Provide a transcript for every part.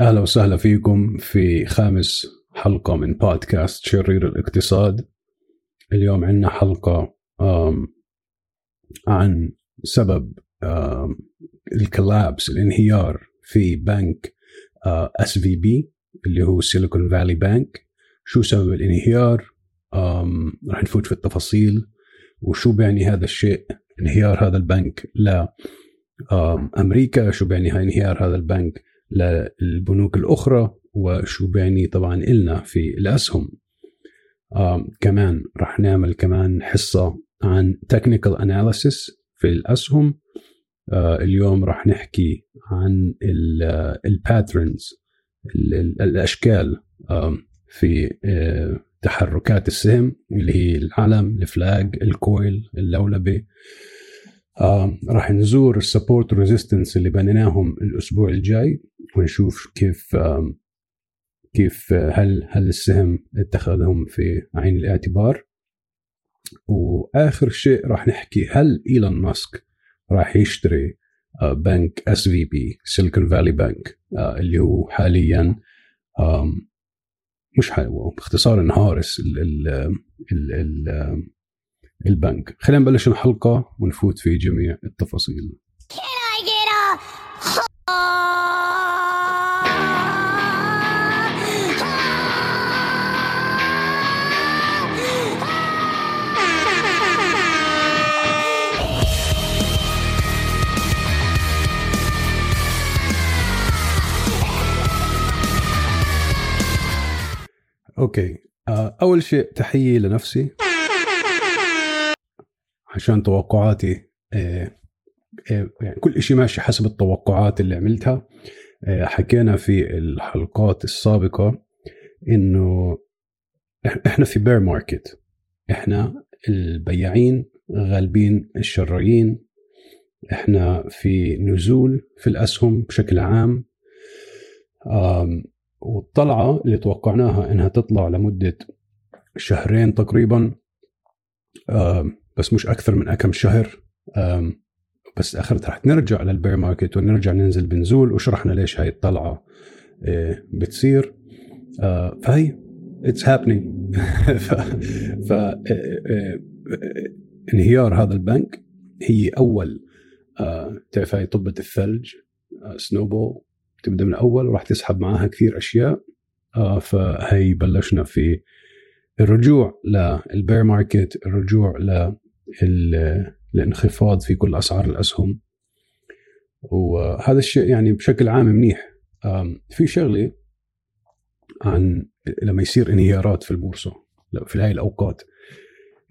أهلا وسهلا فيكم في خامس حلقة من بودكاست شرير الاقتصاد. اليوم عندنا حلقة عن سبب ال collapse الانهيار في بنك SVB اللي هو سيليكون فالي بنك شو سبب الانهيار؟ راح نفوت في التفاصيل. وشو بيعني هذا الشيء؟ انهيار هذا البنك ل أمريكا شو بيعني انهيار هذا البنك؟ للبنوك الأخرى وشو بيعني طبعا إلنا في الأسهم. كمان راح نعمل كمان حصة عن technical analysis في الأسهم. آه اليوم راح نحكي عن ال patterns الأشكال في آه تحركات السهم اللي هي العلم ال flag ال coil اللولبة. آه راح نزور السبورت ريزيستنس اللي بنيناهم الأسبوع الجاي. ونشوف كيف آه كيف هل هل السهم اتخذهم في عين الاعتبار. وآخر شيء راح نحكي هل إيلون ماسك راح يشتري بنك اس في بي سيليكون فالي بنك اللي هو حاليا مش باختصار انهارس ال ال ال ال البنك. خلينا نبلش الحلقة ونفوت في جميع التفاصيل. okay. آه، أول شيء تحية لنفسي. عشان توقعاتي آه، آه، يعني كل شيء ماشي حسب التوقعات اللي عملتها. حكينا في الحلقات السابقة إنه إحنا في bear market إحنا البياعين غالبين الشرائين. إحنا في نزول في الأسهم بشكل عام. والطلعة اللي توقعناها إنها تطلع لمدة شهرين تقريبا بس مش أكثر من كم شهر بس اخرت رح نرجع لل bear market ونرجع ننزل بنزول وشرحنا ليش هاي الطلعة آه، بتصير. آه، فهي it's happening ف آه، انهيار هذا البنك هي أول تعرف هاي طبة الثلج سنوبول تبدأ من الأول وراح تسحب معاها كثير أشياء. آه فهي بلشنا في الرجوع للبير ماركت الرجوع للانخفاض في كل أسعار الأسهم. وهذا الشيء يعني بشكل عام منيح. في شغلة عن لما يصير انهيارات في البورصة في هاي الأوقات.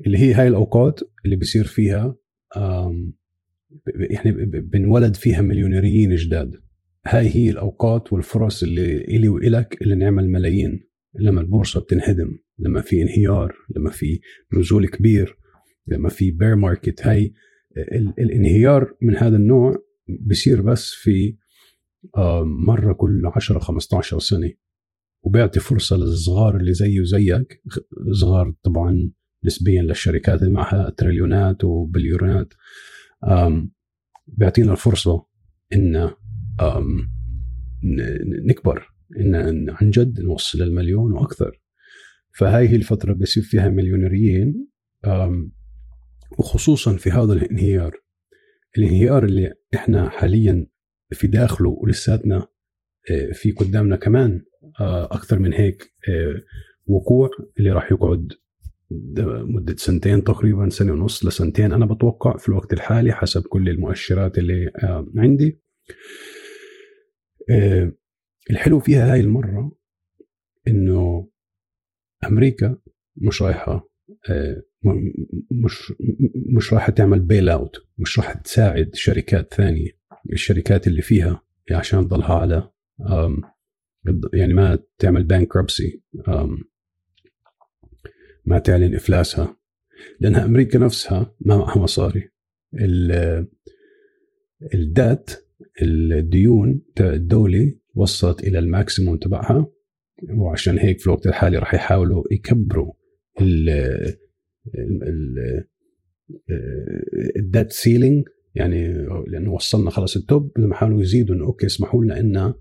اللي هي هاي الأوقات اللي بيصير فيها يعني بنولد فيها مليونيريين جداد. هاي هي الأوقات والفرص اللي إلي وإلك اللي نعمل ملايين. لما البورصة بتنهدم لما في انهيار لما في نزول كبير لما في bear market هاي الانهيار من هذا النوع بصير بس في آه، مرة كل 10 15 سنة. وبيعطي فرصة للصغار اللي زي وزيك صغار طبعا نسبيا للشركات اللي معها تريليونات وبليونات بيعطينا الفرصة إن نكبر. ان عن جد نوصل المليون وأكثر. فهاي هي الفترة بيصير فيها مليونيريين وخصوصا في هذا الانهيار. الانهيار اللي إحنا حاليا في داخله ولساتنا آه، في قدامنا كمان آه، أكثر من هيك آه، وقوع اللي راح يقعد مدة سنتين تقريبا سنة ونص لسنتين. أنا بتوقع في الوقت الحالي حسب كل المؤشرات اللي عندي. آه، الحلو فيها هاي المرة إنه أمريكا مش رايحة آه، مش مش رايحة تعمل bail out مش رايحة تساعد شركات ثانية. الشركات اللي فيها عشان تضلها على يعني ما تعمل bankruptcy ما تعلن إفلاسها. لأنها أمريكا نفسها ما معها مصاري. الدات الديون الدولة وصلت إلى ال maximum تبعها وعشان هيك في الوقت الحالي راح يحاولوا يكبروا ال ال debt ceiling يعني لأنه وصلنا خلص ال top لما حاولوا يزيدوا إنه okay اسمحوا لنا إن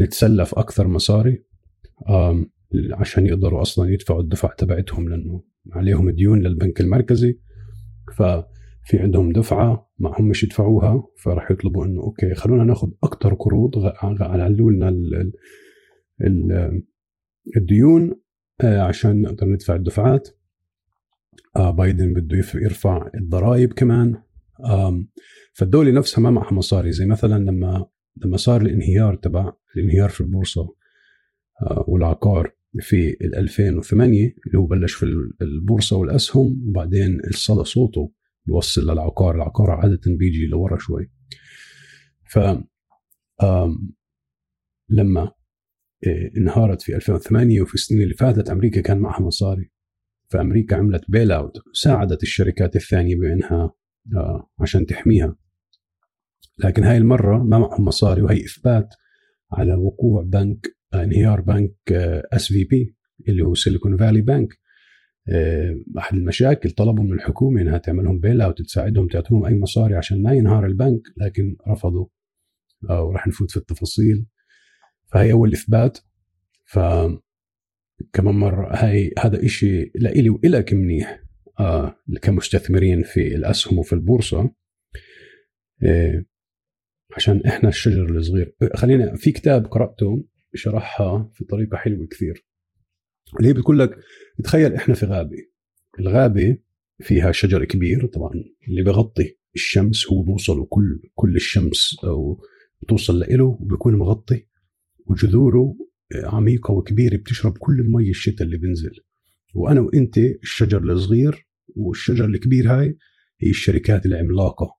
نتسلف أكثر مصاري عشان يقدروا أصلا يدفعوا الدفع تبعتهم لأنه عليهم ديون للبنك المركزي. ففي عندهم دفعة معهم مش يدفعوها فراح يطلبوا إنه okay خلونا ناخذ أكثر قروض على لنا الديون آه، عشان نقدر ندفع الدفعات. آه بايدن بده يرفع الضرائب كمان. فالدولة نفسها ما معها مصاري. زي مثلا لما لما صار الانهيار تبع الانهيار في البورصة آه والعقار في 2008 اللي هو بلش في البورصة والأسهم وبعدين الصدى صوته بيوصل للعقار العقار عادة بيجي لورا شوي. ف لما آه، انهارت في 2008 وفي السنين اللي فاتت أمريكا كان معها مصاري. فأمريكا عملت bailout ساعدت الشركات الثانية بأنها آه، عشان تحميها. لكن هاي المرة ما معهم مصاري وهي إثبات على وقوع بنك آه، انهيار بنك SVB اللي هو Silicon Valley Bank أحد المشاكل طلبوا من الحكومة إنها تعمل لهم bailout تساعدهم تعطيهم أي مصاري عشان ما ينهار البنك لكن رفضوا وراح نفوت في التفاصيل. فهي اول اثبات ف كمان مرة هاي هذا إشي لإلي وإلك منيح آه كمستثمرين في الأسهم وفي البورصة. آه عشان إحنا الشجر الصغير. خلينا في كتاب قرأته شرحها في طريقة حلوة كثير. اللي هي بتقول لك تخيل إحنا في غابة. الغابة فيها شجر كبير طبعا اللي بغطي الشمس هو بوصل كل كل الشمس أو بتوصل له وبيكون مغطي. وجذوره عميقة وكبيرة بتشرب كل المي الشتاء اللي بنزل وأنا وإنت الشجر الصغير والشجر الكبير هاي هي الشركات العملاقة.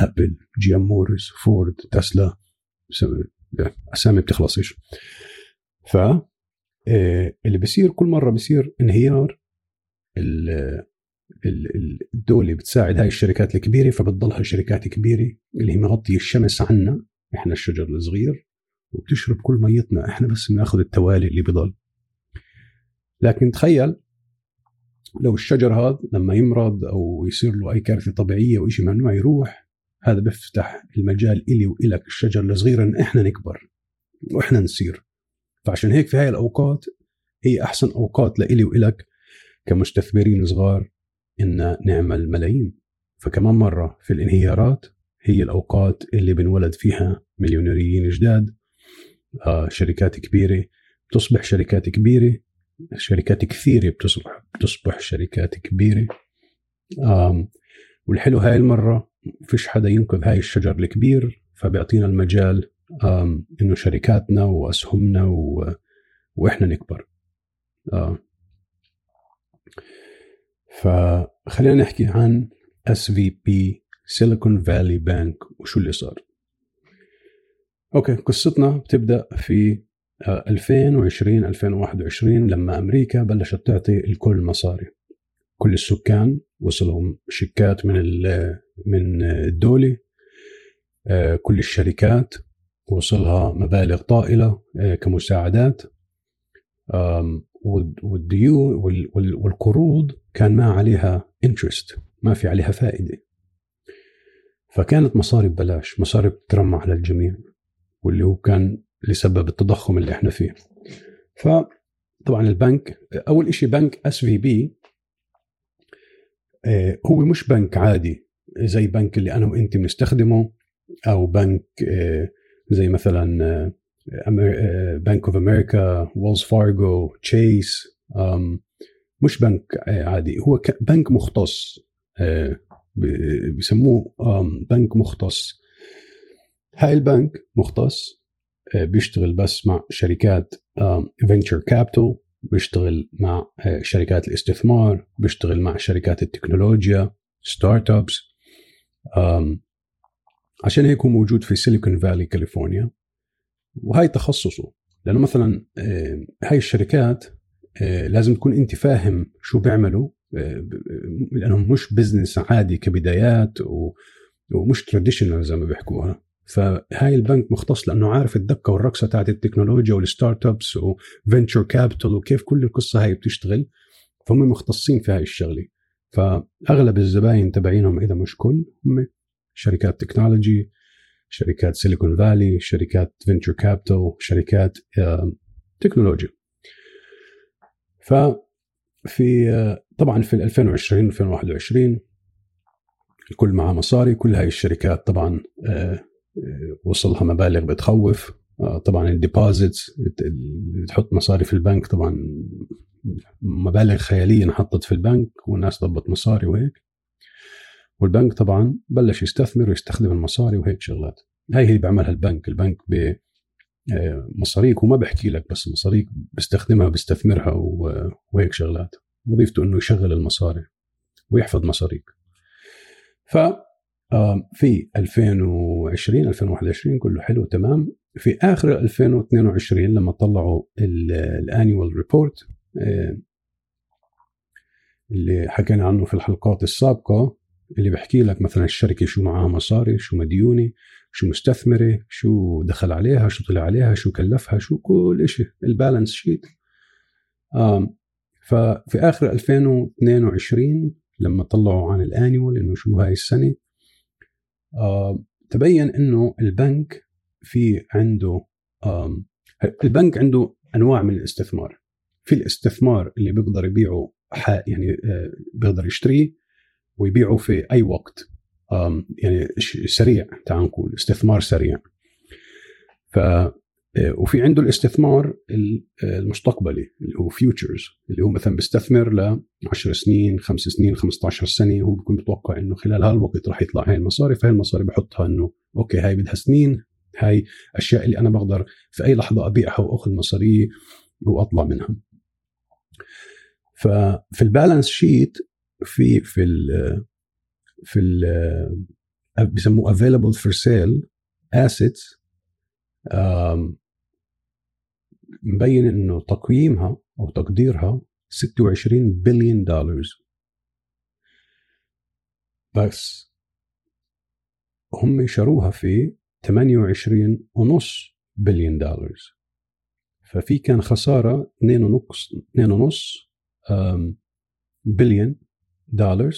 أبل GM موريس فورد تسلا أسامي بتخلصش ف اللي بصير كل مرة بصير انهيار الدولة بتساعد هاي الشركات الكبيرة فبتضلها شركات كبيرة اللي هي مغطية الشمس عنا إحنا الشجر الصغير وبتشرب كل ميتنا إحنا بس بناخذ التوالي اللي بضل. لكن تخيل لو الشجر هذا لما يمرض أو يصير له أي كارثة طبيعية أو شيء يروح هذا بيفتح المجال إلي وإلك الشجر الصغير إن إحنا نكبر وإحنا نصير. فعشان هيك في هاي الأوقات هي أحسن أوقات لإلي وإلك كمستثمرين صغار إن نعمل ملايين. فكمان مرة في الانهيارات هي الأوقات اللي بنولد فيها مليونيريين جداد. آه شركات كبيرة بتصبح شركات كبيرة شركات كثيرة بتصبح بتصبح شركات كبيرة. والحلو هاي المرة فيش حدا ينقذ هاي الشجر الكبير فبيعطينا المجال إنه شركاتنا وأسهمنا و... وإحنا نكبر. آه. فخلينا نحكي عن SVB Silicon Valley Bank وشو اللي صار. okay قصتنا بتبدأ في 2020 آه، 2021 لما أمريكا بلشت تعطي الكل مصاري. كل السكان وصلهم شيكات من من الدولة آه، كل الشركات. وصلها مبالغ طائلة آه، كمساعدات. والديون والقروض كان ما عليها interest ما في عليها فائدة. فكانت مصاري ببلاش مصاري بترمى على الجميع واللي هو كان لسبب التضخم اللي إحنا فيه. فطبعا البنك أول شيء بنك SVB هو مش بنك عادي زي بنك اللي أنا وأنت بنستخدمه أو بنك آه، زي مثلا Bank of America و Wells Fargo Chase مش بنك آه، عادي هو بنك مختص آه، بيسموه بنك مختص. هاي البنك مختص آه، بيشتغل بس مع شركات venture capital بيشتغل مع شركات الاستثمار بيشتغل مع شركات التكنولوجيا startups عشان هيك هو موجود في Silicon Valley كاليفورنيا. وهي تخصصه. لأنه مثلا آه، هاي الشركات لازم تكون أنت فاهم شو بيعملوا. لانهم مش business عادي كبدايات ومش traditional زي ما بيحكوها. فهاي البنك مختص لأنه عارف الدقة والرقصة تاعت التكنولوجيا وال startups و venture capital وكيف كل القصة هاي بتشتغل. فهم مختصين في هاي الشغلة. فأغلب الزباين تبعينهم إذا مش كل هم شركات technology شركات Silicon Valley شركات venture capital شركات تكنولوجيا ففي آه، طبعا في 2020 2021 الكل معاه مصاري كل هاي الشركات طبعا آه، آه، وصلها مبالغ بتخوف. طبعا الديبوزيتس تحط مصاري في البنك طبعا مبالغ خيالية انحطت في البنك والناس ضبط مصاري وهيك. والبنك طبعا بلش يستثمر ويستخدم المصاري وهيك شغلات. هاي هي بيعملها البنك. البنك ب آه، مصاريك وما بحكي لك بس مصاريك بيستخدمها بيستثمرها وهيك شغلات. وظيفته إنه يشغل المصاري ويحفظ مصاريك. ف في 2020 2021 كله حلو تمام. في آخر 2022 لما طلعوا ال annual report آه، اللي حكينا عنه في الحلقات السابقة اللي بحكي لك مثلا الشركة شو معاها مصاري شو مديونة شو مستثمرة شو دخل عليها شو طلع عليها شو كلفها شو كل شيء ال balance sheet ففي آخر 2022 لما طلعوا عن ال annual إنه شو هاي السنة تبين إنه البنك في عنده البنك عنده أنواع من الاستثمار. في الاستثمار اللي بيقدر يبيعه يعني آه، بيقدر يشتريه ويبيعه في أي وقت. يعني سريع تعال نقول استثمار سريع. ف آه، وفي عنده الاستثمار المستقبلي اللي هو futures اللي هو مثلا بيستثمر ل 10 سنين 5 سنين 15 سنة هو بيكون متوقع إنه خلال هالوقت راح يطلع هاي المصاري فهي المصاري بحطها إنه okay هاي بدها سنين هاي أشياء اللي أنا بقدر في أي لحظة أبيعها وأخذ مصاري وأطلع منها. ففي البالانس شيت في في ال في ال بيسموه available for sale assets. مبين إنه تقييمها أو تقديرها 26 بليون دولار بس هم شروها في 28 ونص بليون دولار ففي كان خسارة 2 ونص 2 ونص بليون دولار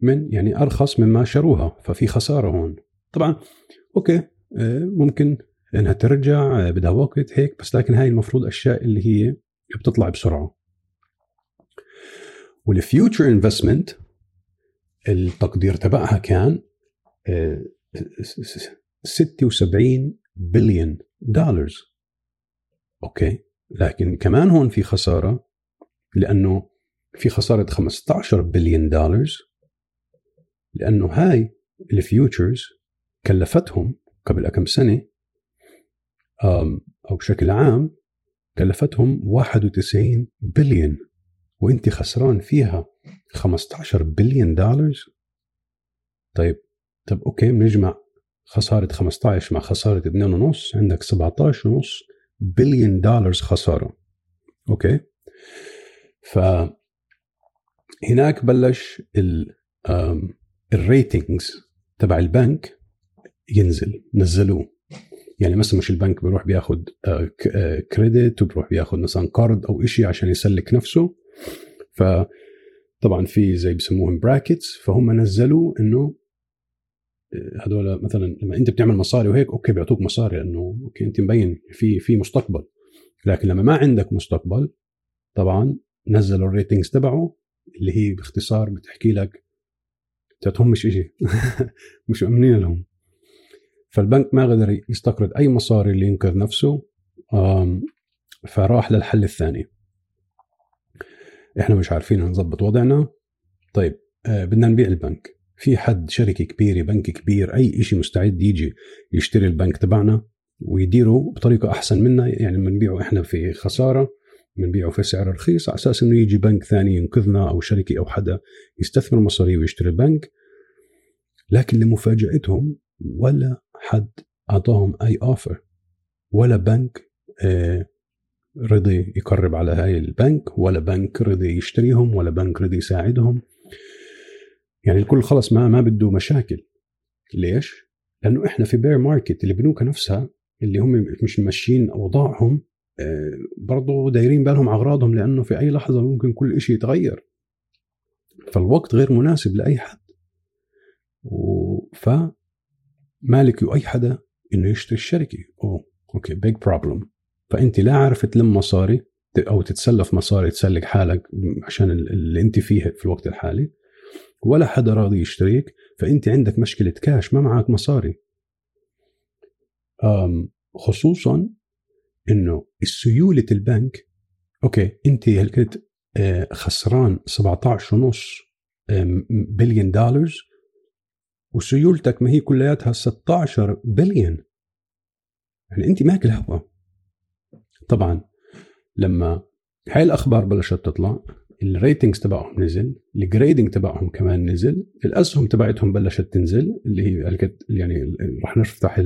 من يعني أرخص مما شروها ففي خسارة هون. طبعا okay آه، ممكن إنها ترجع آه، بدها وقت هيك بس لكن هاي المفروض أشياء اللي هي بتطلع بسرعة. وال future investment التقدير تبعها كان 76 آه، بليون دولار okay لكن كمان هون في خسارة لأنه في خسارة 15 بليون دولار لأنه هاي ال futures كلفتهم قبل كم سنة أو بشكل عام كلفتهم 91 بليون وإنت خسران فيها 15 بليون دولار طيب طب okay بنجمع خسارة 15 مع خسارة 2.5 عندك 17.5 بليون دولار خسارة. okay؟ ف هناك بلش ال ال ratings تبع البنك ينزل نزلوه. يعني مثلا مش البنك بيروح بياخد credit آه، آه، وبيروح بياخد مثلا card أو شيء عشان يسلك نفسه. فطبعا في زي بسموهم practice فهم نزلوا إنه آه، هذول مثلا لما أنت بتعمل مصاري وهيك okay بيعطوك مصاري لأنه okay أنت مبين في في مستقبل. لكن لما ما عندك مستقبل طبعا نزلوا ال ratings تبعه. اللي هي باختصار بتحكي لك تعطيهم مش إشي. مش مأمنين لهم. فالبنك ما قدر يستقرض أي مصاري اللي ينقذ نفسه فراح للحل الثاني. إحنا مش عارفين نظبط وضعنا. طيب آه، بدنا نبيع البنك. في حد شركة كبيرة بنك كبير أي إشي مستعد يجي يشتري البنك تبعنا ويديره بطريقة أحسن منا يعني بنبيعه إحنا في خسارة. بنبيعه في سعر رخيص على أساس إنه يجي بنك ثاني ينقذنا أو شركه أو حدا يستثمر مصاري ويشتري البنك لكن لمفاجأتهم ولا حد أعطاهم أي offer ولا بنك آه، رضي يقرب على هاي البنك ولا بنك رضي يشتريهم ولا بنك رضي يساعدهم. يعني الكل خلص ما ما بده مشاكل. ليش؟ لأنه إحنا في bear market البنوك نفسها اللي هم مش ماشيين أوضاعهم برضه دايرين بالهم أغراضهم لأنه في أي لحظة ممكن كل شيء يتغير. فالوقت غير مناسب لأي حد. ف مالك أي حدا إنه يشتري الشركة. أوه okay big problem فأنت لا عارف تلم مصاري أو تتسلف مصاري تسلك حالك عشان اللي أنت فيه في الوقت الحالي ولا حدا راضي يشتريك. فأنت عندك مشكلة كاش ما معك مصاري. خصوصا إنه السيولة البنك okay أنت هلكت آه، خسران 17 ونص بليون دولار وسيولتك ما هي كلياتها 16 بليون. يعني أنت ماكل هوا. طبعا لما هاي الأخبار بلشت تطلع ال ratings تبعهم نزل ال grading تبعهم كمان نزل الأسهم تبعتهم بلشت تنزل اللي هي يعني رح نفتح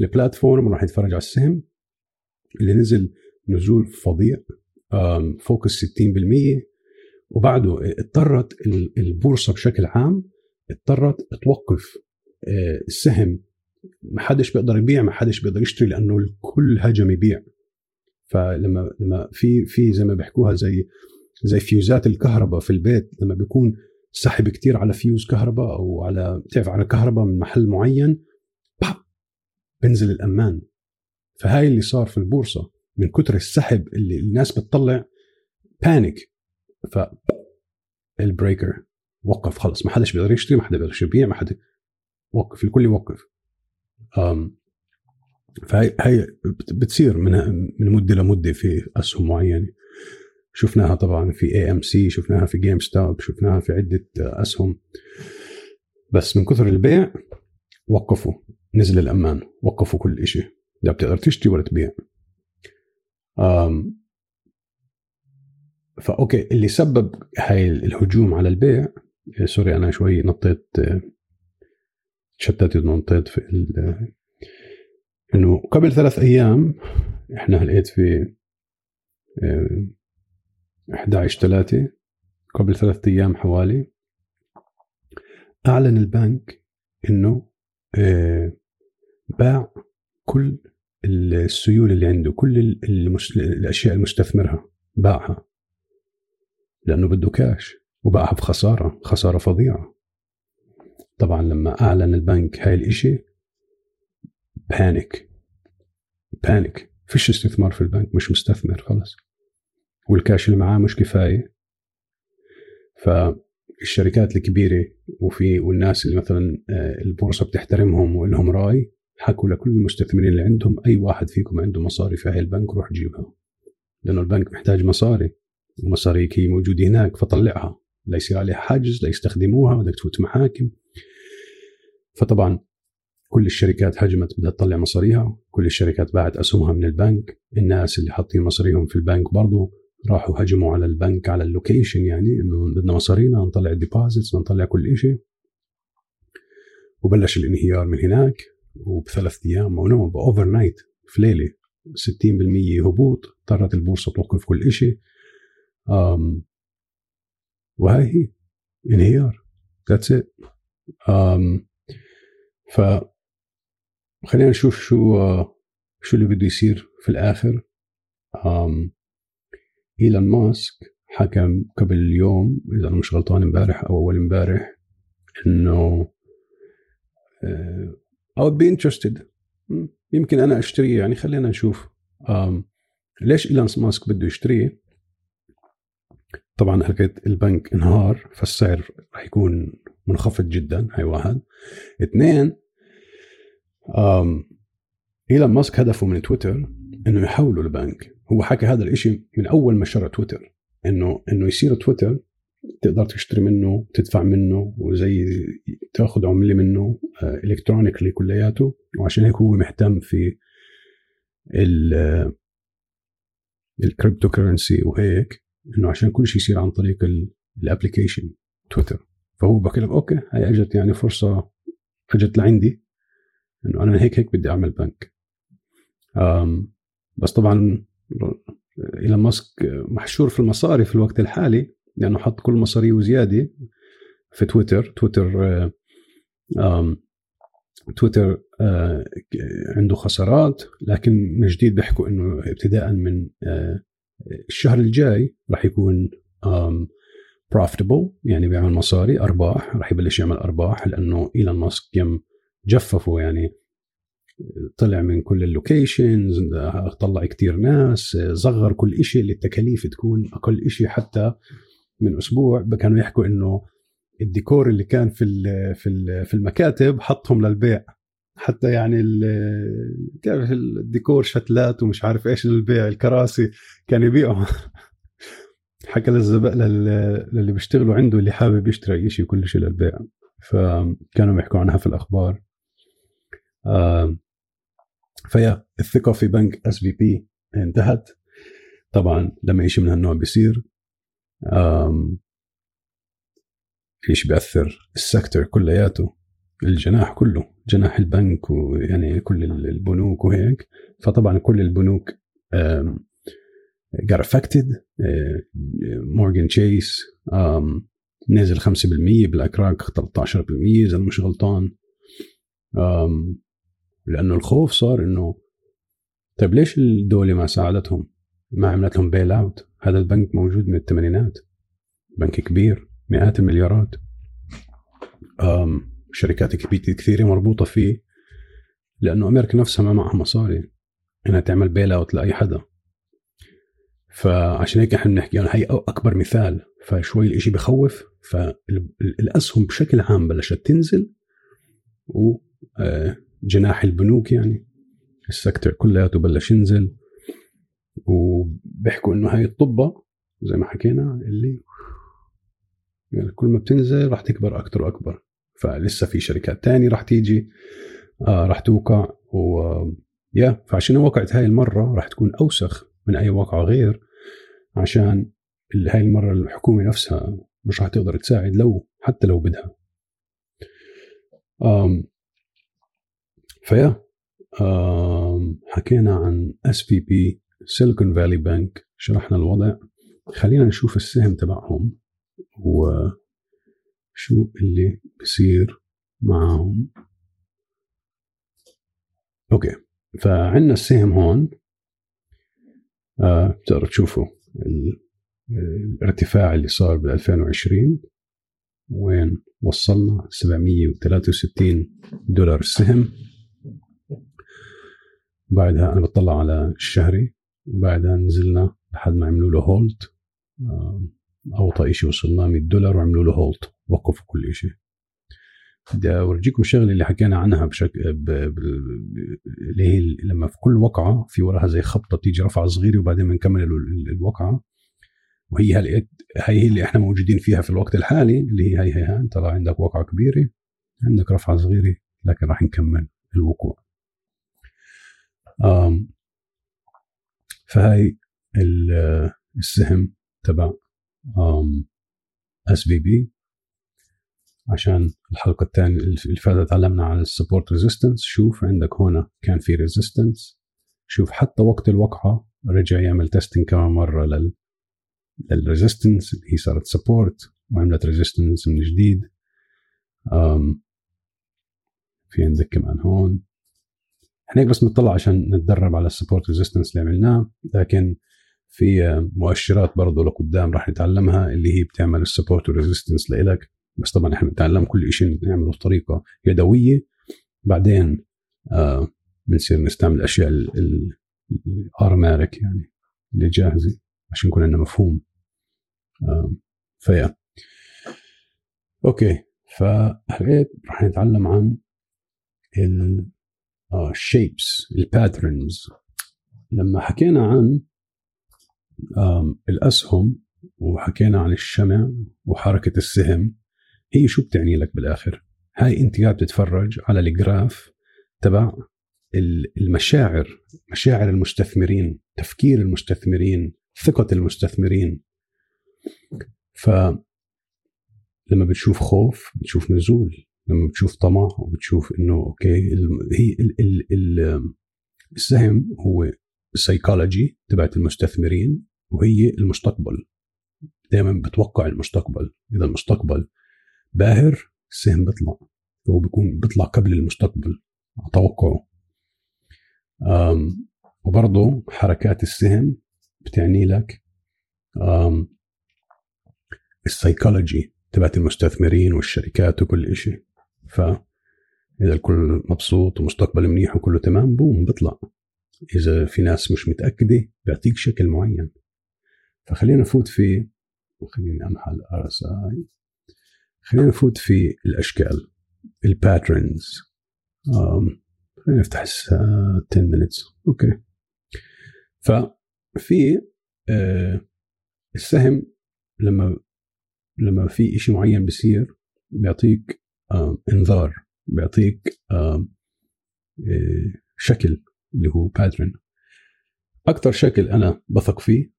ال platform وراح نتفرج على السهم. اللي نزل نزول فظيع فوق ال 60% وبعده اضطرت البورصة بشكل عام اضطرت توقف آه، السهم. ما حدش بيقدر يبيع ما حدش بيقدر يشتري لأنه الكل هجم يبيع. فلما لما في في زي ما بيحكوها زي زي فيوزات الكهرباء في البيت لما بيكون سحب كتير على فيوز كهرباء أو على بتعرف على كهرباء من محل معين باب بنزل الأمان. فهاي اللي صار في البورصة من كتر السحب اللي الناس بتطلع panic ف ال breaker وقف خلص. ما حدش بيقدر يشتري ما حدا بيقدر يبيع ما حدا. وقف الكل يوقف. أم فهي هي بتصير من من مدة لمدة في أسهم معينة. شفناها طبعا في AMC شفناها في GameStop شفناها في عدة أسهم. بس من كثر البيع وقفوا. نزل الأمان. وقفوا كل شيء لا بتقدر تشتري ولا تبيع. ف okay اللي سبب هاي الهجوم على البيع sorry أنا شوي نطيت تشتت ونطيت في إنه قبل ثلاث أيام إحنا لقيت في 11 3 قبل ثلاث أيام حوالي أعلن البنك إنه باع كل السيولة اللي عنده كل المس... الأشياء اللي مستثمرها باعها. لأنه بده كاش وباعها بخسارة خسارة فظيعة. طبعا لما أعلن البنك هاي الإشي panic panic فيش استثمار في البنك مش مستثمر خلص. والكاش اللي معاه مش كفاية. فالشركات الكبيرة وفي والناس اللي مثلا آه، البورصة بتحترمهم ولهم رأي حكوا لكل المستثمرين اللي عندهم أي واحد فيكم عنده مصاري في هاي البنك روح جيبها. لأنه البنك محتاج مصاري ومصاريك هي موجودة هناك فطلعها. لا يصير عليها حاجز لا يستخدموها بدك تفوت محاكم. فطبعا كل الشركات هجمت بدها تطلع مصاريها. كل الشركات باعت أسهمها من البنك. الناس اللي حاطين مصاريهم في البنك برضو راحوا هجموا على البنك على ال location يعني إنه بدنا مصارينا نطلع ال deposits نطلع كل شيء وبلش الانهيار من هناك. وبثلاث أيام أو no ب overnight في ليلة. 60% هبوط اضطرت البورصة توقف كل شيء وهي هي. انهيار. that's it ف خلينا نشوف شو شو اللي بده يصير في الآخر. إيلون ماسك حكم قبل اليوم إذا أنا مش غلطان امبارح أو أول امبارح إنه I would be interested. يمكن أنا اشتريه يعني خلينا نشوف. ليش إيلون ماسك بده يشتريه طبعا حكيت البنك انهار فالسعر راح يكون منخفض جدا هاي واحد. اثنين إيلون ماسك هدفه من تويتر إنه يحوله لبنك هو حكى هذا الإشي من أول ما شرى تويتر إنه إنه يصير تويتر تقدر تشتري منه تدفع منه وزي تاخذ عملة منه electronically آه، كلياته. وعشان هيك هو مهتم في ال cryptocurrency وهيك إنه عشان كل شيء يصير عن طريق ال application تويتر. فهو بحكي لك okay هاي إجت يعني فرصة إجت لعندي إنه أنا هيك هيك بدي أعمل بنك. بس طبعا إيلون ماسك محشور في المصاري في الوقت الحالي. لأنه حط كل مصاريه وزياده في تويتر. تويتر آه، تويتر آه، عنده خسارات لكن من جديد بيحكوا إنه ابتداء من آه، الشهر الجاي راح يكون profitable يعني بيعمل مصاري أرباح راح يبلش يعمل أرباح لأنه إيلون ماسك يم جففوا يعني طلع من كل ال locations طلع كتير ناس صغر كل شيء التكاليف تكون أقل شيء حتى من أسبوع كانوا يحكوا إنه الديكور اللي كان في في في المكاتب حطهم للبيع. حتى يعني كيف الديكور شتلات ومش عارف إيش للبيع الكراسي كان يبيعوا حكى للزبائن للي بيشتغلوا عنده اللي حابب يشتري شيء كل شيء للبيع. فكانوا بيحكوا عنها في الأخبار. ف yeah الثقة في بنك SVB انتهت. طبعا لما شيء من هالنوع بيصير. إيش بيأثر؟ ال sector كلياته الجناح كله جناح البنك ويعني كل البنوك وهيك. فطبعا كل البنوك got affected Morgan Chase نزل 5% BlackRock 13% إذا مش غلطان. لأنه الخوف صار إنه طيب ليش الدولة ما ساعدتهم؟ ما عملت لهم bailout؟ هذا البنك موجود من الثمانينات. بنك كبير مئات المليارات. شركات كثيرة مربوطة فيه لأنه أمريكا نفسها ما معها مصاري. إنها تعمل بيل اوت لأي حدا. فعشان هيك إحنا بنحكي يعني هي أكبر مثال. فشوي الإشي بخوف. فالأسهم بشكل عام بلشت تنزل. وجناح آه، البنوك يعني. السكتر كلياته بلش ينزل. وبيحكوا إنه هاي الطبة زي ما حكينا اللي يعني كل ما بتنزل راح تكبر أكثر وأكبر. فلسه في شركات تانية راح تيجي آه راح توقع. و يا فعشان وقعت هاي المرة راح تكون أوسخ من أي واقعة غير عشان هاي المرة الحكومة نفسها مش راح تقدر تساعد لو حتى لو بدها. آم ف yeah um حكينا عن SVB Silicon Valley Bank شرحنا الوضع. خلينا نشوف السهم تبعهم وشو اللي بصير معهم. okay فعندنا السهم هون. آه بتقدروا تشوفوا الارتفاع اللي صار بال 2020 وين وصلنا؟ 763 دولار السهم. بعدها أنا بطلع على الشهري وبعدها نزلنا لحد ما عملوا له هولد اوطى شيء وصلنا 100 دولار وعملوا له هولد وقفوا كل شيء بدي أورجيكم الشغله اللي حكينا عنها بشكل اللي هي لما في كل وقعة في وراها زي خبطة بتيجي رفعة صغيرة وبعدين بنكمل الوقعة. وهي هي هي اللي إحنا موجودين فيها في الوقت الحالي اللي هي هي هي, طلع عندك وقعة كبيرة عندك رفعة صغيرة لكن راح نكمل الوقوع. فهي السهم تبع SVB عشان الحلقة الثانية اللي فاتت تعلمنا عن ال support resistance شوف عندك هنا كان في resistance شوف حتى وقت الوقعة رجع يعمل testing كمان مرة لل لل resistance اللي هي صارت support وعملت resistance من جديد. في عندك كمان هون. إحنا بس نطلع عشان نتدرب على ال support resistance اللي عملناه لكن في مؤشرات برضه لقدام راح نتعلمها اللي هي بتعمل ال support وال resistance لإلك. بس طبعا إحنا بنتعلم كل شيء نعمله بطريقة يدوية. بعدين آه بنصير نستعمل الاشياء الارمارك يعني اللي جاهزة عشان يكون عندنا مفهوم. آه ف yeah. okay فهيك راح نتعلم عن ال shapes ال patterns لما حكينا عن الأسهم وحكينا عن الشمع وحركة السهم هي شو بتعني لك بالآخر؟ هاي أنت قاعد تتفرج على ال graph تبع المشاعر مشاعر المستثمرين تفكير المستثمرين ثقة المستثمرين. ف لما بتشوف خوف بتشوف نزول. لما بتشوف طمع وبتشوف إنه okay هي ال ال ال السهم هو السيكولوجي تبعت المستثمرين وهي المستقبل. دائما بتوقع المستقبل. إذا المستقبل باهر السهم بيطلع. هو بيكون بيطلع قبل المستقبل. توقعه وبرضه حركات السهم بتعني لك السايكولوجي تبعت المستثمرين والشركات وكل شيء ف إذا الكل مبسوط ومستقبل منيح وكله تمام بوم بيطلع إذا في ناس مش متأكدة بيعطيك شكل معين. فخلينا نفوت في وخليني امحى ال RSI. خلينا نفوت في الأشكال ال patterns خلينا نفتح 10 minutes. okay. ففي آه السهم لما لما في شيء معين بيصير بيعطيك انذار بيعطيك آه آه شكل اللي هو pattern أكثر شكل أنا بثق فيه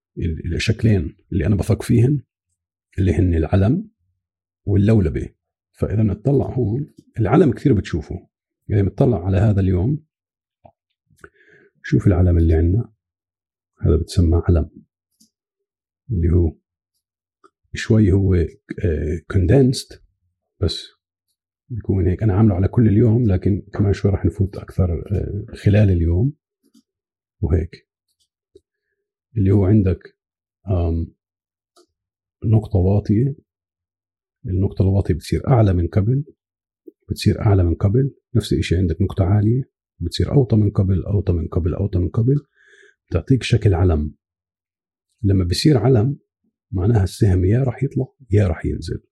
الشكلين اللي أنا بثق فيهن اللي هن العلم واللولبة. فإذا نطلع هون العلم كثير بتشوفه. اذا بتطلع على هذا اليوم شوف العلم اللي عندنا. هذا بتسمى علم. اللي هو شوي هو condensed بس بيكون هيك. أنا عامله على كل اليوم لكن كمان شوي راح نفوت أكثر خلال اليوم. وهيك. اللي هو عندك نقطة واطية. النقطة الواطية بتصير أعلى من قبل بتصير أعلى من قبل. نفس الشيء عندك نقطة عالية بتصير أوطى من قبل أوطى من قبل أوطى من قبل. بتعطيك شكل علم. لما بصير علم معناها السهم يا راح يطلع يا راح ينزل.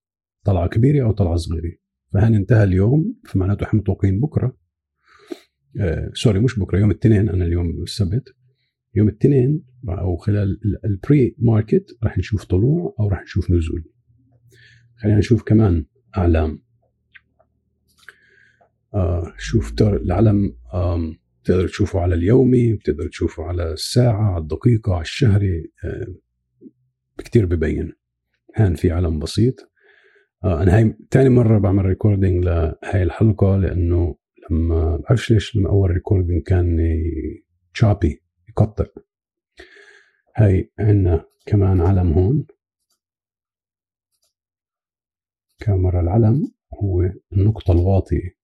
طلعة كبيرة أو طلعة صغيرة. فهن انتهى اليوم؟ فمعناته إحنا متوقعين بكرة. آه sorry مش بكرة يوم الاثنين أنا اليوم السبت. يوم الاثنين أو خلال ال pre-market راح نشوف طلوع أو راح نشوف نزول. خلينا نشوف كمان أعلام. آه شوف العلم آه تقدر تشوفه على اليومي بتقدر تشوفه على الساعة على الدقيقة على الشهري آه كتير ببين. هان في علم بسيط. آه أنا هاي تاني مرة بعمل recording لهاي الحلقة لأنه لما بعرفش ليش لما أول recording كان choppy يقطع. هاي عندنا كمان علم هون. كمان مرة العلم هو النقطة الواطية.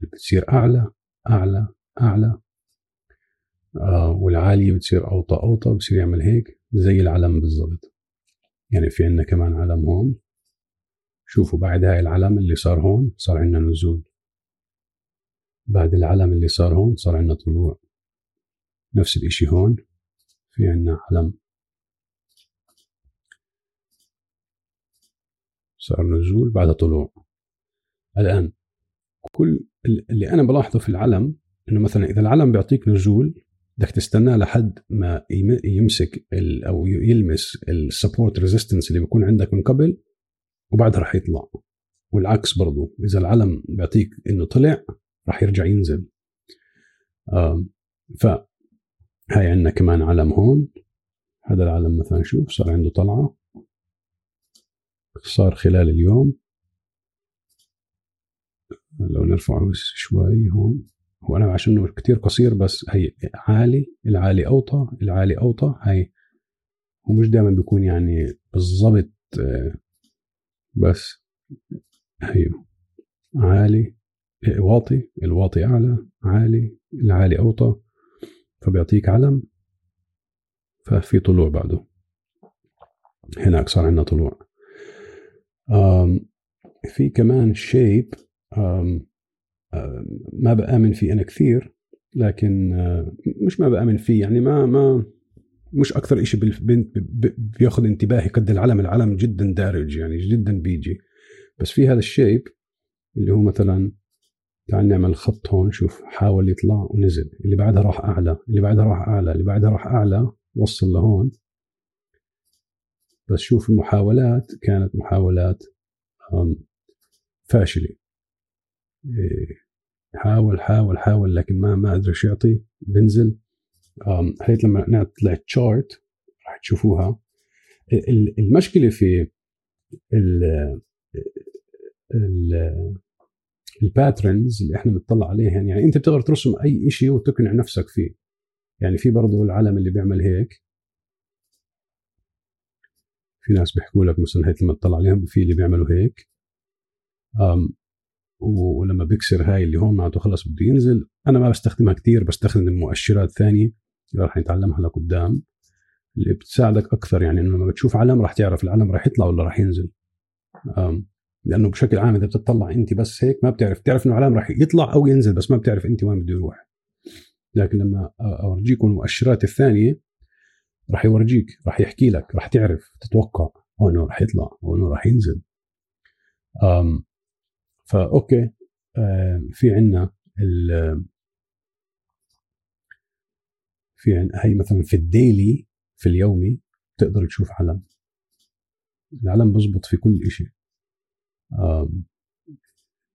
اللي بتصير أعلى أعلى أعلى. آه والعالية بتصير أوطى أوطى بصير يعمل هيك زي العلم بالضبط. يعني في عندنا كمان علم هون. شوفوا بعد هاي العلم اللي صار هون صار عندنا نزول. بعد العلم اللي صار هون صار عندنا طلوع. نفس الإشي هون في عندنا علم. صار نزول بعد طلوع. الآن كل اللي أنا بلاحظه في العلم إنه مثلا إذا العلم بيعطيك نزول بدك تستناه لحد ما يمسك أو يلمس ال support resistance اللي بيكون عندك من قبل وبعدها راح يطلع. والعكس برضو إذا العلم بيعطيك إنه طلع راح يرجع ينزل. ف هاي عندنا كمان علم هون. هذا العلم مثلا شوف صار عنده طلعة. صار خلال اليوم. لو نرفعه شوي هون. هو أنا عشان كتير قصير بس هي عالي العالي أوطى العالي أوطى. هي هو مش دائما بيكون يعني بالضبط بس. هيو عالي. واطي. الواطي أعلى. عالي. العالي أوطى. فبيعطيك علم. ففي طلوع بعده. هناك صار عندنا طلوع. في كمان شيب ما بآمن فيه أنا كثير لكن مش ما بآمن فيه يعني ما ما مش أكثر شيء بياخذ انتباهي قد العلم. العلم جدا دارج يعني جدا بيجي. بس في هذا الشيب اللي هو مثلا تعال نعمل خط هون شوف حاول يطلع ونزل. اللي بعدها راح أعلى. اللي بعدها راح أعلى. اللي بعدها راح أعلى وصل لهون. بس شوف المحاولات كانت محاولات فاشلة. إيه، حاول حاول حاول لكن ما ما قدر يعطي. بنزل. هيك لما نطلع chart راح تشوفوها. المشكلة في ال ال ال patterns اللي إحنا بنطلع عليها يعني أنت بتقدر ترسم أي شيء وتقنع نفسك فيه. يعني في برضه العالم اللي بيعمل هيك. في ناس بيحكوا لك مثلا هيك لما تطلع عليهم في اللي بيعملوا هيك. ولما بيكسر هاي اللي هون معناته خلص بده ينزل. أنا ما بستخدمها كثير بستخدم مؤشرات ثانية. راح نتعلمها لقدام اللي بتساعدك أكثر يعني إنه لما بتشوف علم راح تعرف العلم راح يطلع ولا راح ينزل. لأنه بشكل عام إذا بتطلع أنت بس هيك ما بتعرف تعرف إنه علم راح يطلع أو ينزل بس ما بتعرف أنت وين بده يروح. لكن لما اورجيكم المؤشرات الثانية راح يورجيك راح يحكي لك راح تعرف تتوقع أو أنه راح يطلع أو انه راح ينزل. فا في عندنا في هي مثلا في الديلي في اليومي تقدر تشوف علم. العلم بزبط في كل شيء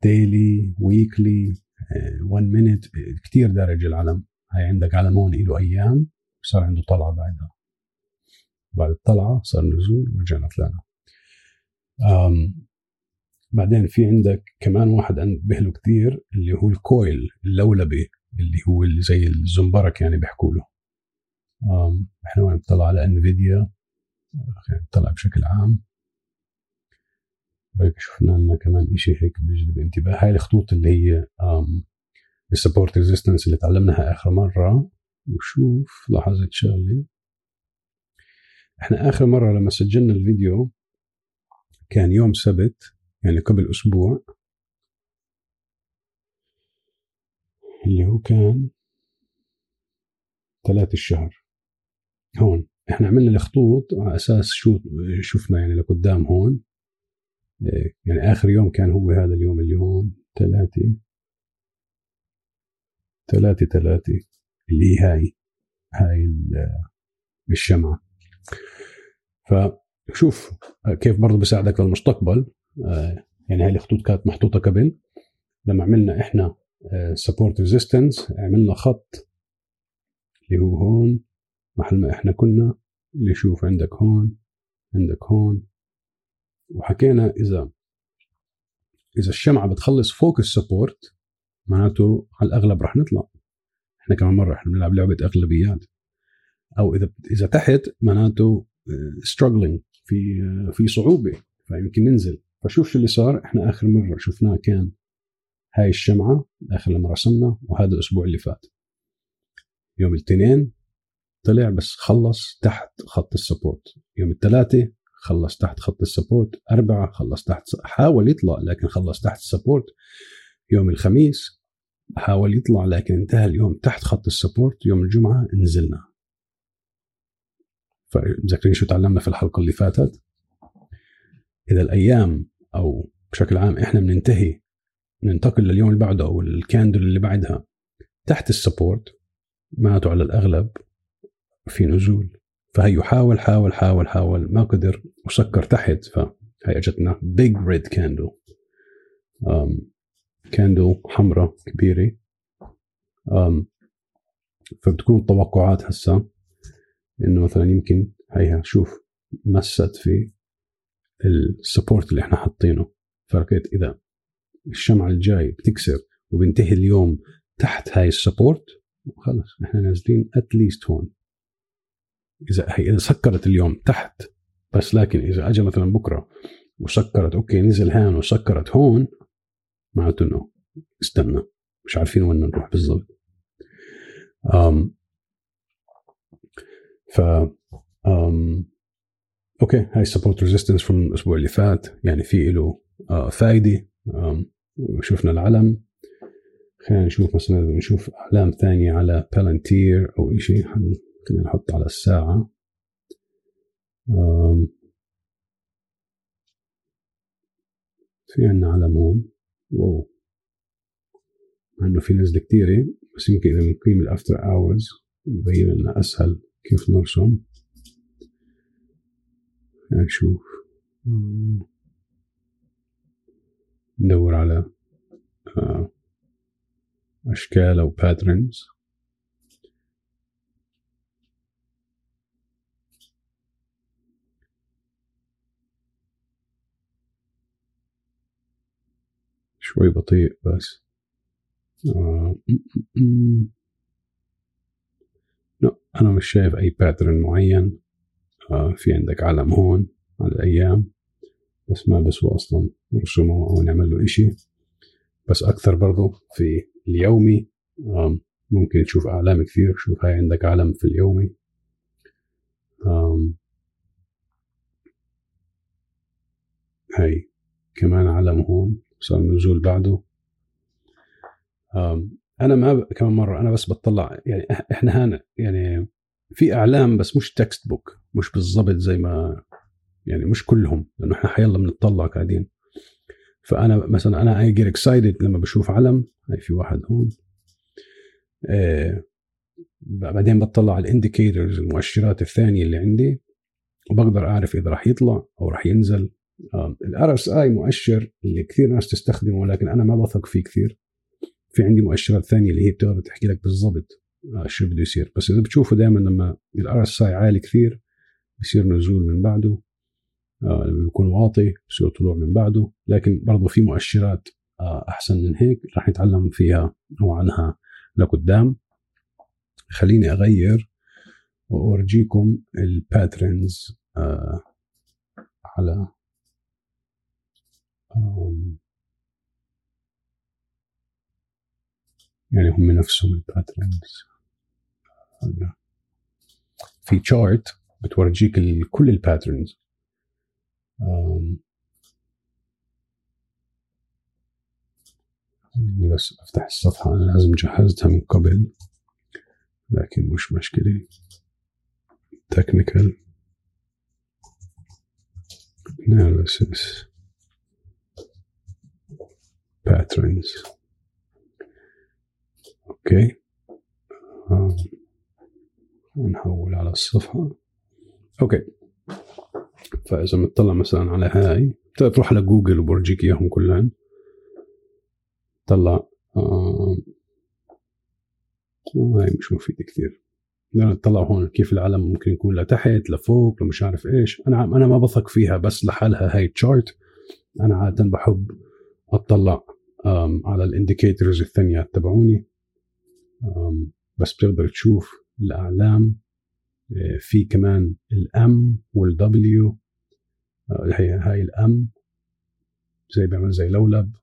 daily weekly 1 minute كثير دارج العلم. هاي عندك علم هون له أيام صار عنده طلعة بعدها. بعد الطلعة صار نزول ورجعنا طلعنا. بعدين في عندك كمان واحد انتبه له كثير اللي هو ال coil اللولبي اللي هو اللي زي الزنبرك يعني بيحكوا له. إحنا وين نطلع على انفيديا نطلع بشكل عام. هيك شفنا لنا كمان شيء هيك بيجذب انتباه. هاي الخطوط اللي هي ال support resistance اللي تعلمناها آخر مرة. وشوف لاحظت شغلة. إحنا آخر مرة لما سجلنا الفيديو كان يوم سبت يعني قبل أسبوع. اللي هو كان ثلاث الشهر. هون. إحنا عملنا الخطوط على أساس شو شفنا يعني لقدام هون. إيه، يعني آخر يوم كان هو هذا اليوم اللي هون ثلاثة ثلاثة ثلاثة اللي هي هاي هاي الشمعة. فشوف كيف برضه بساعدك للمستقبل. آه، يعني هاي الخطوط كانت محطوطة قبل. لما عملنا إحنا support آه، resistance عملنا خط اللي هو هون. محل ما إحنا كنا اللي شوف عندك هون عندك هون. وحكينا إذا إذا الشمعة بتخلص فوق السبورت معناته على الأغلب رح نطلع. إحنا كمان مرة إحنا بنلعب لعبة أغلبيات. أو إذا إذا تحت معناته struggling في في صعوبة فيمكن ننزل. فشوف شو اللي صار. إحنا آخر مرة شفناه كان هاي الشمعة آخر لما رسمنا وهذا الأسبوع اللي فات. يوم الاثنين طلع بس خلص تحت خط ال support. يوم الثلاثة خلص تحت خط ال support أربعة خلص تحت حاول يطلع لكن خلص تحت ال support. يوم الخميس حاول يطلع لكن انتهى اليوم تحت خط ال support. يوم الجمعة نزلنا. فمذكرين شو تعلمنا في الحلقة اللي فاتت؟ إذا الأيام أو بشكل عام إحنا بننتهي ننتقل لليوم اللي بعده أو ال candle اللي بعدها. تحت ال support ماتوا على الأغلب في نزول. فهي حاول حاول حاول حاول ما قدر وسكر تحت فهي اجتنا big red candle candle حمراء كبيرة. um, فبتكون التوقعات هسا إنه مثلا يمكن هيها شوف مست في السبورت اللي إحنا حاطينه. فركيت إذا الشمعة الجاي بتكسر وبينتهي اليوم تحت هاي السبورت خلص إحنا نازلين اتليست هون. إذا هي إذا سكرت اليوم تحت بس لكن إذا اجى مثلا بكرة وسكرت أوكي نزل هون وسكرت هون معناته إنه استنى. مش عارفين وين نروح بالضبط. um ف um okay هاي support resistance من الأسبوع اللي فات يعني في له آه فايدة. شفنا العلم. خلينا نشوف مثلا نشوف أعلام ثانية على Palantir أو شيء خلينا نحط على الساعة. في عنا علمون wow. مع إنه في نزلة كثيرة بس يمكن إذا بنقيم ال after hours يبين لنا أسهل كيف نرسم. نشوف ندور على آه، أشكال أو patterns شوي بطيء بس آه. لا أنا مش شايف أي باترن معين آه. في عندك علم هون على الأيام بس ما بسوى أصلا نرسمه أو نعمل له إشي بس أكثر برضو في اليومي. ممكن تشوف أعلام كثير شوف هاي عندك علم في اليومي هاي كمان علم هون صار نزول بعده. أنا ما. كمان مرة أنا بس بطلع يعني إحنا هنا يعني في أعلام بس مش textbook مش بالضبط زي ما يعني مش كلهم لأنه إحنا حيلا بنطلع قاعدين. فأنا مثلا أنا I get excited لما بشوف علم هاي في واحد هون. آه بعدين بطلع على ال indicators المؤشرات الثانية اللي عندي وبقدر أعرف إذا راح يطلع أو راح ينزل. ال RSI مؤشر اللي كثير ناس تستخدمه ولكن أنا ما بثق فيه كثير. في عندي مؤشرات ثانية اللي هي بتقدر تحكي لك بالضبط آه، شو بده يصير. بس إذا بتشوفوا دائما لما ال RSI عالي كثير بصير نزول من بعده آه، لما بيكون واطي بصير طلوع من بعده. لكن برضه في مؤشرات آه، أحسن من هيك راح نتعلم فيها أو عنها لقدام. خليني أغير وأورجيكم ال patterns على يعني هم نفسهم ال patterns في chart بتورجيك كل ال patterns بس أفتح الصفحة أنا لازم جهزتها من قبل لكن مش مشكلة. Technical. Analysis. Patterns. okay آه. نحول على الصفحة. okay فإذا بنطلع مثلا على هاي تروح على جوجل وبرجيك إياهم كلهم طلع آه. هاي مش مفيدة كثير بدنا نطلع هون كيف العلم ممكن يكون لتحت لفوق لمش عارف إيش. أنا أنا ما بثق فيها بس لحالها هاي chart أنا عادة بحب أطلع على ال indicators الثانية تبعوني. بس بتقدر تشوف الأعلام آه، في كمان ال M وال W آه، هي هاي ال M زي بيعمل زي لولب.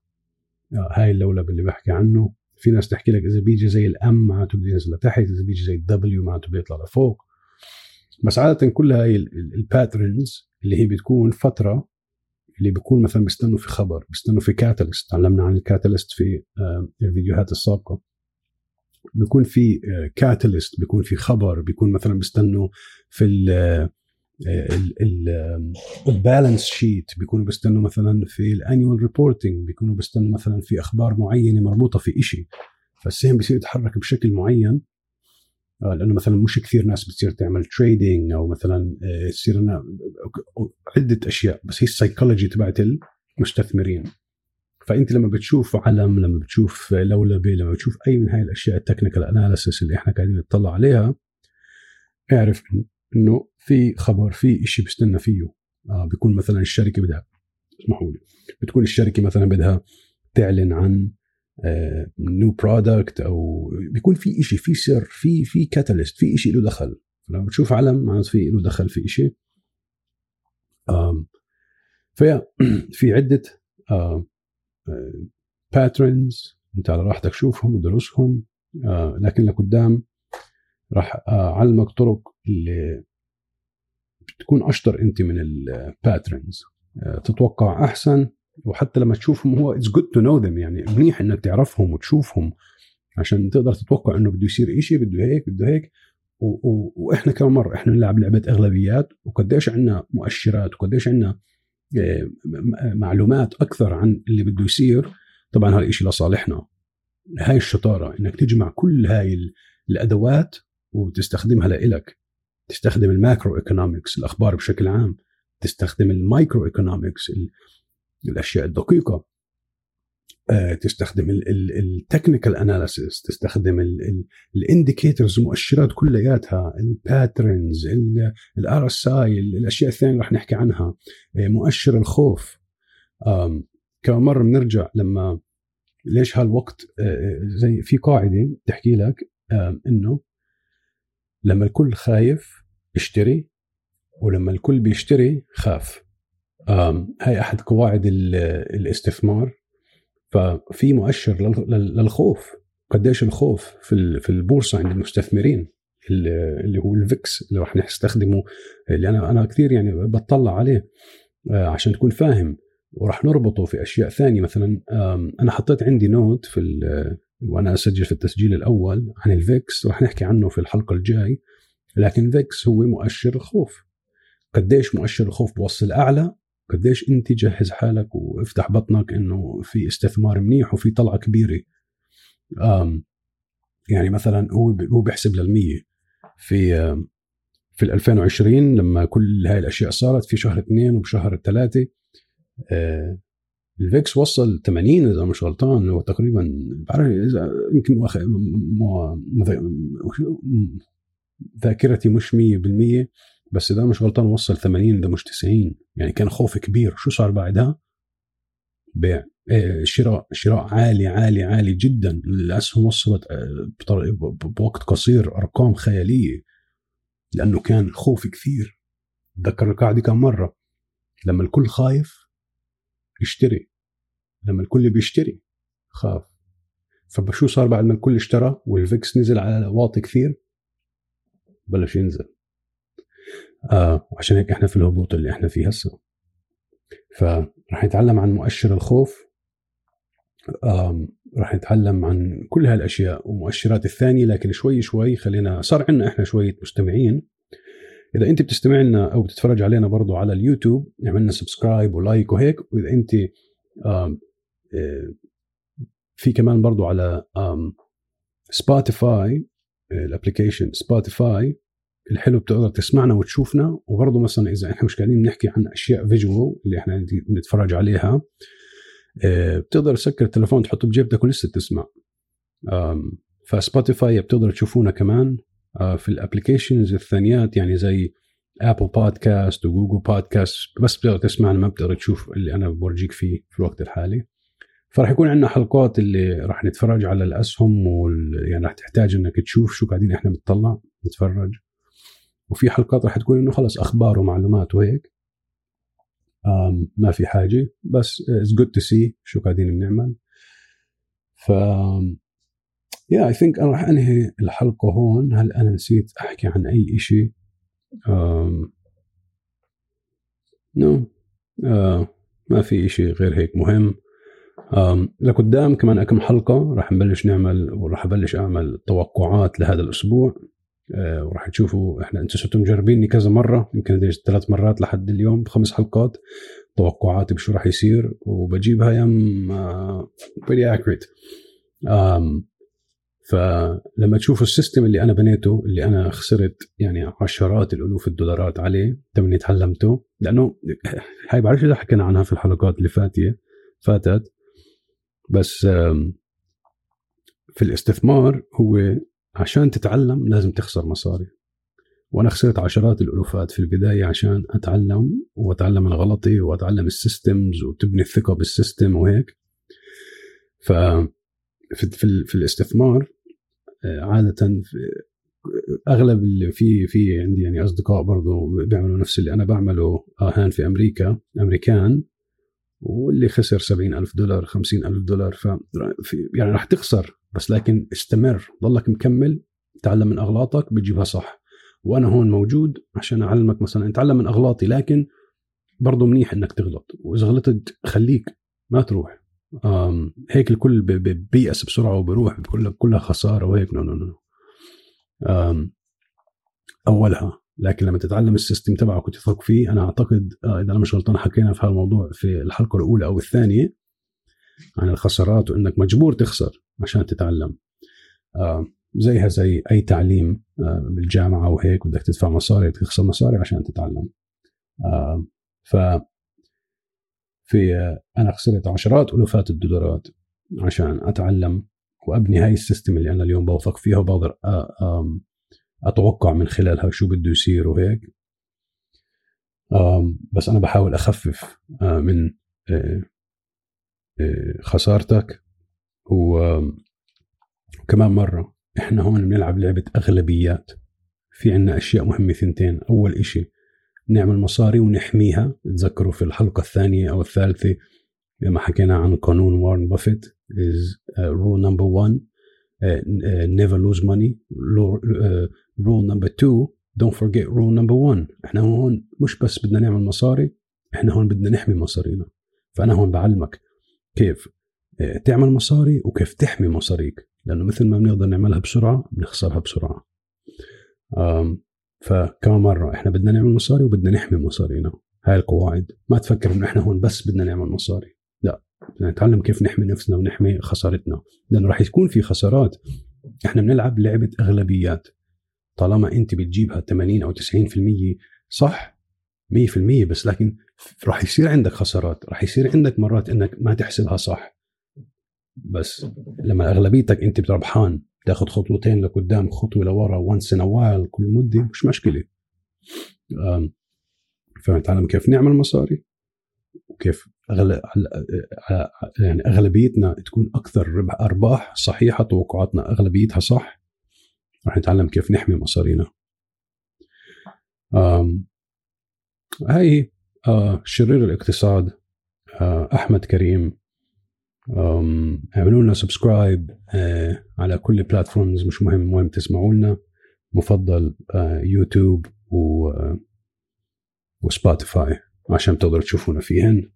آه، هاي اللولب اللي بحكي عنه. في ناس تحكي لك إذا بيجي زي ال M معناته بده ينزل لتحت إذا بيجي زي ال W معناته بيطلع لفوق. بس عادة كل هاي ال patterns اللي هي بتكون فترة اللي بيكون مثلا بيستنوا في خبر بيستنوا في catalyst تعلمنا عن ال catalyst في الفيديوهات السابقة. بيكون في catalyst آه، بيكون في خبر بيكون مثلا بيستنوا في ال balance sheet بيكونوا بيستنوا مثلا في ال annual reporting بيكونوا بيستنوا مثلا في أخبار معينة مربوطة في شيء فالسهم بيصير يتحرك بشكل معين آه، لأنه مثلا مش كثير ناس بتصير تعمل trading أو مثلا يصير آه، عدة أشياء بس هي السايكولوجي تبعت المستثمرين. فأنت لما بتشوف علم لما بتشوف لولبة لما بتشوف أي من هاي الأشياء ال technical analysis اللي إحنا قاعدين نطلع عليها اعرف إنه في خبر في شيء بيستنى فيه. آه بيكون مثلا الشركة بدها اسمحوا لي بتكون الشركة مثلا بدها تعلن عن new آه product أو بيكون في شيء في سر في في catalyst في شيء له دخل. لما بتشوف علم معناته في له دخل في شيء في في عدة patterns انت على راحتك شوفهم ودرسهم آه، لكن لقدام راح أعلمك طرق اللي بتكون أشطر أنت من ال patterns آه، تتوقع أحسن وحتى لما تشوفهم هو it's good to know them يعني منيح إنك تعرفهم وتشوفهم عشان تقدر تتوقع إنه بده يصير شيء بده هيك بده هيك. وإحنا كم مرة إحنا نلعب لعبة احتماليات وقديش عندنا مؤشرات وقديش عندنا آه، معلومات أكثر عن اللي بده يصير طبعا هذا الشيء لصالحنا هاي الشطارة إنك تجمع كل هاي الأدوات وتستخدمها لإلك. تستخدم ال macroeconomics الأخبار بشكل عام. تستخدم ال microeconomics الأشياء الدقيقة. تستخدم ال technical analysis تستخدم ال indicators المؤشرات كلياتها ال patterns ال RSI الأشياء الثانية رح نحكي عنها آه، مؤشر الخوف. كم مرة بنرجع لما ليش هالوقت آه، زي في قاعدة تحكي لك إنه لما الكل خايف اشتري ولما الكل بيشتري خاف. هاي أحد قواعد الاستثمار. ففي مؤشر للخوف قديش الخوف في في البورصة عند المستثمرين اللي هو الفيكس اللي راح نستخدمه اللي أنا أنا كثير يعني بطلع عليه آه، عشان تكون فاهم. وراح نربطه في أشياء ثانية مثلا أنا حطيت عندي note في وأنا أسجل في التسجيل الأول عن ال VIX راح نحكي عنه في الحلقة الجاي. لكن VIX هو مؤشر الخوف. قديش مؤشر الخوف بوصل أعلى؟ قديش انت جهز حالك وافتح بطنك انه في استثمار منيح وفي طلعة كبيرة. يعني مثلا هو هو بيحسب للمية. في في 2020 لما كل هاي الأشياء صارت في شهر اثنين وبشهر ثلاثة آه، الفيكس وصل 80 إذا مش غلطان هو تقريبا بعرف إذا يمكن ذاكرتي مش 100% بس إذا مش غلطان وصل 80 إذا مش 90 يعني كان خوف كبير. شو صار بعدها؟ بيع. إيه، شراء شراء عالي عالي عالي جدا. الاسهم وصلت آه، بوقت قصير أرقام خيالية. لأنه كان خوف كثير. تذكر القاعده كم مرة؟ لما الكل خايف يشتري. لما الكل بيشتري خاف. فبشو صار بعد ما الكل اشترى؟ والفيكس نزل على واطي كثير؟ بلش ينزل. آه وعشان هيك إحنا في الهبوط اللي إحنا فيه هسه. فراح نتعلم عن مؤشر الخوف راح نتعلم عن كل هالأشياء ومؤشرات الثانية لكن شوي شوي خلينا صار عندنا إحنا شوية مستمعين. إذا أنت بتستمع لنا أو بتتفرج علينا برضو على اليوتيوب عملنا subscribe و like وهيك. وإذا أنت آه، في كمان برضو على سبوتيفاي ال application سبوتيفاي الحلو بتقدر تسمعنا وتشوفنا. وبرضه مثلا إذا إحنا مش قاعدين نحكي عن أشياء visual اللي إحنا بنتفرج عليها آه، بتقدر تسكر التليفون تحطه بجيبتك ولسه تسمع فسبوتيفاي بتقدر تشوفونا كمان. آه، في ال applications الثانيات يعني زي Apple Podcast و Google Podcast بس بتقدر تسمعنا ما بتقدر تشوف اللي أنا بورجيك فيه في الوقت الحالي. فراح يكون عندنا حلقات اللي راح نتفرج على الأسهم وال... يعني راح تحتاج إنك تشوف شو قاعدين إحنا بنطلع نتفرج. وفي حلقات راح تكون إنه خلص أخبار ومعلومات وهيك. ما في حاجة. بس it's good to see شو قاعدين بنعمل. ف yeah I think أنا راح أنهي الحلقة هون. هل أنا نسيت أحكي عن أي شيء no no. uh, ما في شيء غير هيك مهم. um, لقدام كمان كم حلقة راح نبلش نعمل وراح أبلش أعمل توقعات لهذا الأسبوع. آه، وراح تشوفوا إحنا أنتم صرتوا مجربيني كذا مرة يمكن ثلاث مرات لحد اليوم بخمس حلقات توقعاتي بشو راح يصير وبجيبها I'm very accurate فلما تشوفوا ال system اللي أنا بنيته اللي أنا خسرت يعني عشرات الألوف الدولارات عليه تمني تعلمته لأنه هاي بعرف إذا حكينا عنها في الحلقات اللي فاتية فاتت. بس في الاستثمار هو عشان تتعلم لازم تخسر مصاري. وأنا خسرت عشرات الألوفات في البداية عشان أتعلم وأتعلم من غلطي وأتعلم ال systems وتبني الثقة بال system وهيك. ف في, في, الاستثمار آه، عادة أغلب اللي في في عندي يعني أصدقاء برضه بيعملوا نفس اللي أنا بعمله هان في أمريكا أمريكان واللي خسر سبعين ألف دولار خمسين ألف دولار ف يعني راح تخسر بس لكن استمر ضلك مكمل تعلم من أغلاطك بتجيبها صح. وأنا هون موجود عشان أعلمك مثلا اتعلم من أغلاطي لكن برضه منيح إنك تغلط. وإذا غلطت خليك ما تروح. هيك الكل بيأس بسرعة وبروح بقول كلها خسارة وهيك. no no no أولها لكن لما تتعلم ال system تبعك وتثق فيه أنا أعتقد آه، إذا أنا مش غلطان حكينا في هذا الموضوع في الحلقة الأولى أو الثانية عن الخسارات وإنك مجبور تخسر عشان تتعلم. آه، زيها زي أي تعليم آه، بالجامعة وهيك بدك تدفع مصاري تخسر مصاري عشان تتعلم. ف في أنا خسرت عشرات ألوفات الدولارات عشان أتعلم وأبني هاي السيستم اللي أنا اليوم بوثق فيها وبقدر أتوقع من خلالها شو بده يصير وهيك. بس أنا بحاول أخفف من خسارتك وكمان مرة إحنا هون بنلعب لعبة أغلبيات. في عنا أشياء مهمة ثنتين. أول إشي نعمل مصاري ونحميها. تذكروا في الحلقة الثانية أو الثالثة لما حكينا عن قانون وارن بافيت is uh, rule number one. Uh, uh, never lose money. rule number 2 don't forget rule number 1 إحنا هون مش بس بدنا نعمل مصاري إحنا هون بدنا نحمي مصارينا. فأنا هون بعلمك كيف آه، تعمل مصاري وكيف تحمي مصاريك. لأنه مثل ما بنقدر نعملها بسرعة بنخسرها بسرعة. فكمان مرة إحنا بدنا نعمل مصاري وبدنا نحمي مصارينا. هاي القواعد. ما تفكر إنه إحنا هون بس بدنا نعمل مصاري. لا بدنا نتعلم كيف نحمي نفسنا ونحمي خسارتنا. لأنه راح يكون في خسارات. إحنا بنلعب لعبة أغلبيات. طالما أنت بتجيبها 80 أو 90% صح 100% بس لكن راح يصير عندك خسارات راح يصير عندك مرات إنك ما تحسبها صح. بس لما أغلبيتك أنت بربحان تاخذ خطوتين لقدام خطوة لورا وانس ان وايل كل مدة مش مشكلة. فنتعلم كيف نعمل مصاري؟ وكيف. يعني أغلبيتنا تكون أكثر ربح أرباح صحيحة توقعاتنا أغلبيتها صح. راح نتعلم كيف نحمي مصارينا. هاي شرير الاقتصاد آه أحمد كريم. اعملوا لنا subscribe آه على كل ال platforms مش مهم وين تسمعوا لنا. مفضل آه يوتيوب و آه وسبوتيفاي عشان تقدروا تشوفونا فيهن.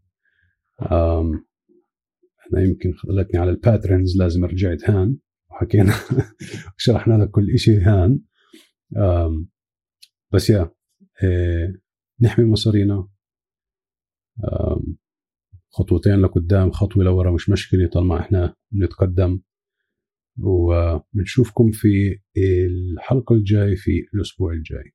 أنا يمكن خلتني على ال patterns لازم رجعت هان. وحكينا شرحنا لك كل شيء هان. بس يا نحمي مصارينا. خطوتين لقدام خطوة لورا مش مشكلة طالما إحنا بنتقدم. وبنشوفكم في الحلقة الجاي في الأسبوع الجاي.